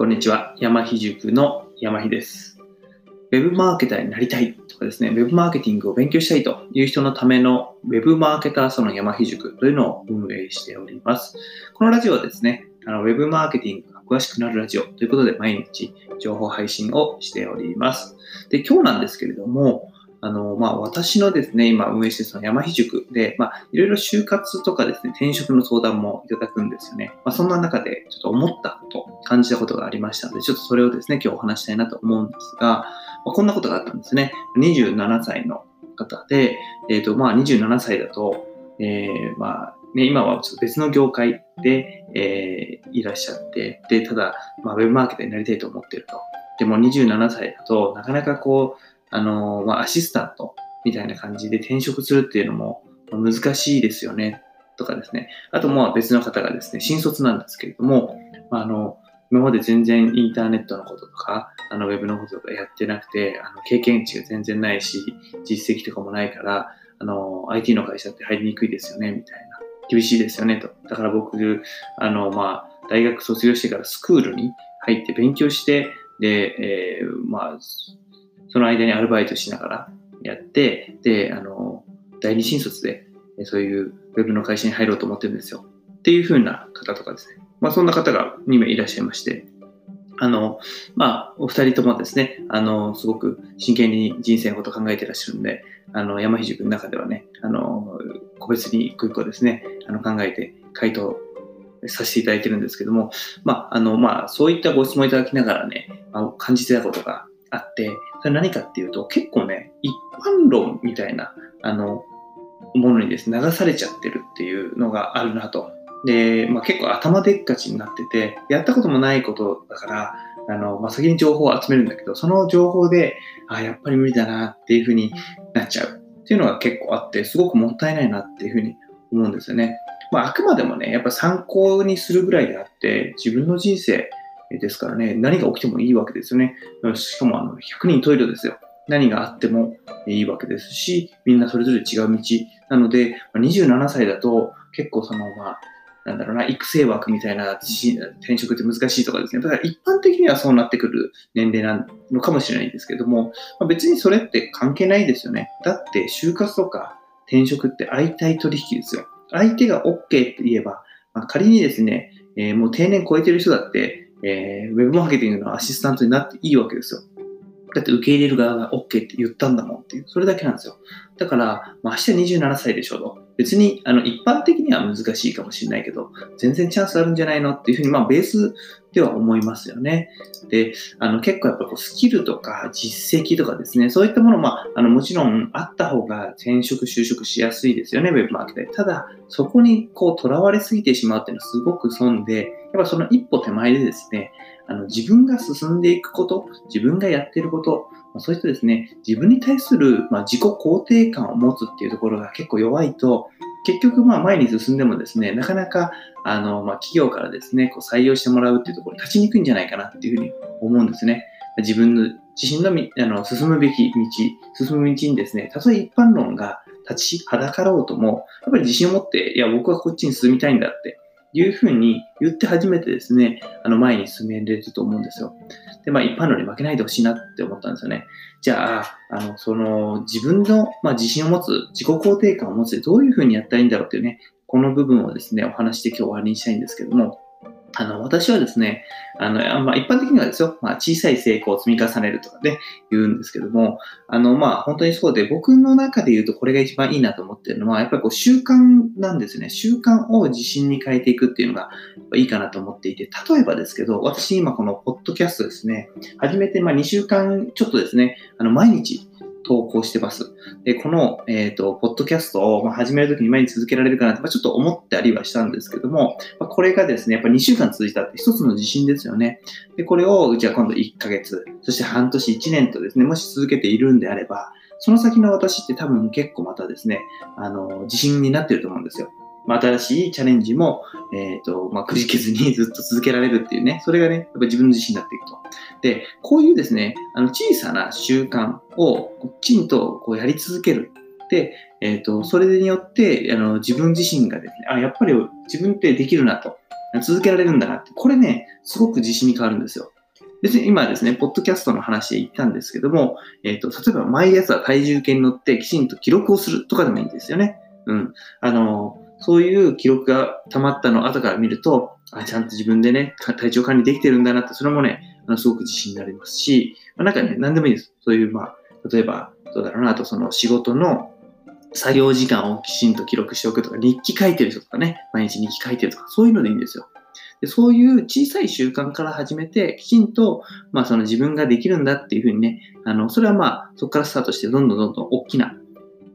こんにちは。山ひ塾の山ひです。ウェブマーケターになりたいとかですね、ウェブマーケティングを勉強したいという人のためのウェブマーケターその山ひ塾というのを運営しております。このラジオはですね、あのウェブマーケティングが詳しくなるラジオということで毎日情報配信をしております。で、今日なんですけれども、あの、まあ、私のですね、今運営してその山ひ塾で、まあ、いろいろ就活とかですね、転職の相談もいただくんですよね。まあ、そんな中で、ちょっと思ったと感じたことがありましたので、ちょっとそれをですね、今日お話したいなと思うんですが、まあ、こんなことがあったんですね。27歳の方で、えっ、ー、と、まあ、27歳だと、えー、まあ、ね、今はちょっと別の業界で、えー、いらっしゃって、で、ただ、まあ、ウェブマーケターになりたいと思っていると。でも27歳だとなかなかこう、あの、まあ、アシスタントみたいな感じで転職するっていうのも難しいですよね、とかですね。あと、まあ別の方がですね、新卒なんですけれども、まあの、今まで全然インターネットのこととか、あの、ウェブのこととかやってなくて、あの、経験値が全然ないし、実績とかもないから、あの、IT の会社って入りにくいですよね、みたいな。厳しいですよね、と。だから僕、あの、まあ、大学卒業してからスクールに入って勉強して、で、えー、まあ、その間にアルバイトしながらやって、で、あの、第二新卒で、そういうウェブの会社に入ろうと思ってるんですよ。っていう風な方とかですね。まあ、そんな方が2名いらっしゃいまして、あの、まあ、お二人ともですね、あの、すごく真剣に人生のこと考えてらっしゃるんで、あの、山ひ塾の中ではね、あの、個別に一個一個ですね、あの、考えて回答させていただいてるんですけども、まあ、あの、まあ、そういったご質問いただきながらね、まあ、感じてたことがあって、それ何かっていうと、結構ね、一般論みたいな、あの、ものにですね、流されちゃってるっていうのがあるなと。で、まあ、結構頭でっかちになってて、やったこともないことだから、あの、まあ、先に情報を集めるんだけど、その情報で、あやっぱり無理だなっていうふうになっちゃうっていうのが結構あって、すごくもったいないなっていうふうに思うんですよね。まあ、あくまでもね、やっぱ参考にするぐらいであって、自分の人生、ですからね、何が起きてもいいわけですよね。しかもあの100人トイレですよ。何があってもいいわけですし、みんなそれぞれ違う道。なので、27歳だと結構その、まあ、なんだろうな、育成枠みたいな転職って難しいとかですね。だから一般的にはそうなってくる年齢なのかもしれないんですけども、まあ、別にそれって関係ないですよね。だって就活とか転職って相対取引ですよ。相手が OK って言えば、まあ、仮にですね、えー、もう定年超えてる人だって、えー、ウェブマーケティングのアシスタントになっていいわけですよ。だって受け入れる側が OK って言ったんだもんっていう、それだけなんですよ。だから、まあ、明日27歳でしょと。別に、あの、一般的には難しいかもしれないけど、全然チャンスあるんじゃないのっていうふうに、まあ、ベースでは思いますよね。で、あの、結構やっぱこう、スキルとか実績とかですね、そういったもの、まあ、あの、もちろんあった方が転職、就職しやすいですよね、ウェブマーケットで。ただ、そこにこう、囚われすぎてしまうっていうのはすごく損で、やっぱその一歩手前でですね、あの、自分が進んでいくこと、自分がやっていること、ま、そういったですね、自分に対する、ま、自己肯定感を持つっていうところが結構弱いと、結局、まあ、前に進んでもですね、なかなか、あの、ま、企業からですね、こう採用してもらうっていうところに立ちにくいんじゃないかなっていうふうに思うんですね。自分の自身のみあの進むべき道、進む道にですね、たとえ一般論が立ちはだかろうとも、やっぱり自信を持って、いや、僕はこっちに進みたいんだっていうふうに言って初めてですね、あの前に進めれると思うんですよ。で、まあ一般論に負けないでほしいなって思ったんですよね。じゃあ、あの、その自分の、まあ、自信を持つ、自己肯定感を持つでどういうふうにやったらいいんだろうっていうね、この部分をですね、お話して今日終わりにしたいんですけども、あの、私はですね、あの、まあ、一般的にはですよ、まあ、小さい成功を積み重ねるとかね、言うんですけども、あの、まあ、本当にそうで、僕の中で言うとこれが一番いいなと思ってるのは、やっぱりこう、習慣なんですね。習慣を自信に変えていくっていうのがいいかなと思っていて、例えばですけど、私今このポッドキャストですね、始めてまあ2週間ちょっとですね、あの、毎日、投稿してます。で、この、えっ、ー、と、ポッドキャストを、ま、始めるときに前に続けられるかなって、ちょっと思ったりはしたんですけども、まあ、これがですね、やっぱ2週間続いたって一つの自信ですよね。で、これを、じゃあ今度1ヶ月、そして半年、1年とですね、もし続けているんであれば、その先の私って多分結構またですね、あの、自信になってると思うんですよ。まあ、新しいチャレンジも、えっ、ー、と、まあ、くじけずに ずっと続けられるっていうね、それがね、やっぱ自分自信になっていくと。で、こういうですね、あの、小さな習慣をきちんとこうやり続ける。で、えっ、ー、と、それによって、あの、自分自身がですね、あ、やっぱり自分ってできるなと。続けられるんだなって、これね、すごく自信に変わるんですよ。別に今ですね、ポッドキャストの話で言ったんですけども、えっ、ー、と、例えば毎朝体重計に乗ってきちんと記録をするとかでもいいんですよね。うん。あの、そういう記録が溜まったのを後から見ると、あ、ちゃんと自分でね、体調管理できてるんだなって、それもね、あのすごく自信になりますし、まあ、なんかね、何でもいいです。そういう、まあ、例えば、どうだろうな、あとその仕事の作業時間をきちんと記録しておくとか、日記書いてる人とかね、毎日日記書いてるとか、そういうのでいいんですよ。でそういう小さい習慣から始めて、きちんと、まあその自分ができるんだっていうふうにね、あの、それはまあそこからスタートしてどんどんどんどん大きな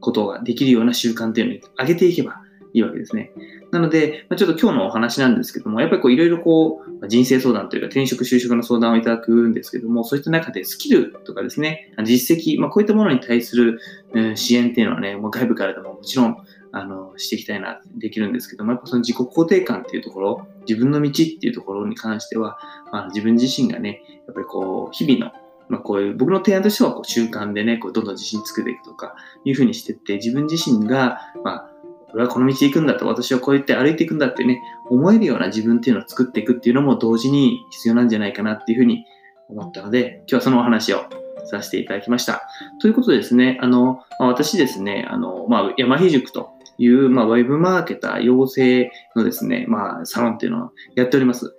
ことができるような習慣っていうのに上げていけばいいわけですね。なので、まあ、ちょっと今日のお話なんですけども、やっぱりこういろいろこう、人生相談というか転職、就職の相談をいただくんですけども、そういった中でスキルとかですね、実績、まあ、こういったものに対する、支援っていうのはね、もう外部からでももちろん、あの、していきたいな、できるんですけども、やっぱその自己肯定感っていうところ、自分の道っていうところに関しては、まあ、自分自身がね、やっぱりこう、日々のまあ、こういう、僕の提案としてはこう習慣でね、こうどんどん自信作っていくとか、いうふうにしてって、自分自身が、まあ、俺はこの道行くんだと、私はこうやって歩いていくんだってね、思えるような自分っていうのを作っていくっていうのも同時に必要なんじゃないかなっていうふうに思ったので、今日はそのお話をさせていただきました。ということでですね、あの、まあ、私ですね、あの、まあ、山比塾という、まあ、ウェブマーケター養成のですね、まあ、サロンっていうのをやっております。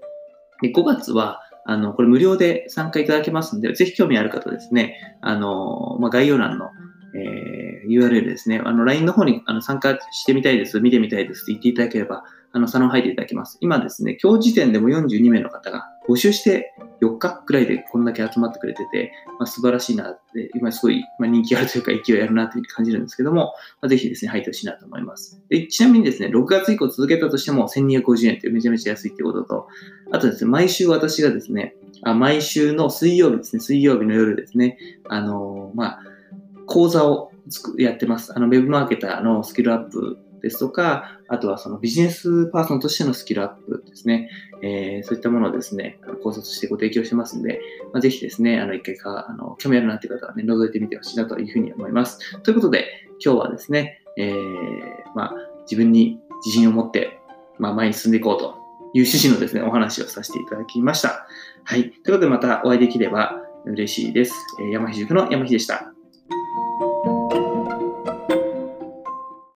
で5月は、あの、これ無料で参加いただけますので、ぜひ興味ある方ですね、あの、まあ、概要欄のえー、URL ですね、あの、LINE の方にあの参加してみたいです、見てみたいですって言っていただければ、あの、サロン入っていただけます。今ですね、今日時点でも42名の方が募集して4日くらいでこんだけ集まってくれてて、まあ、素晴らしいなって、今すごい、まあ、人気あるというか勢いあるなという感じるんですけども、まあ、ぜひですね、入ってほしいなと思います。でちなみにですね、6月以降続けたとしても1250円というめちゃめちゃ安いってことと、あとですね、毎週私がですね、あ毎週の水曜日ですね、水曜日の夜ですね、あのー、まあ、講座をやってます。あの、ウェブマーケターのスキルアップですとか、あとはそのビジネスパーソンとしてのスキルアップですね。えー、そういったものをですね、考察してご提供してますんで、まあ、ぜひですね、あの、一回か、あの、興味あるなっていう方はね、覗いてみてほしいなというふうに思います。ということで、今日はですね、えー、まあ、自分に自信を持って、まあ、前に進んでいこうという趣旨のですね、お話をさせていただきました。はい。ということで、またお会いできれば嬉しいです。えー、山ひ塾の山ひでした。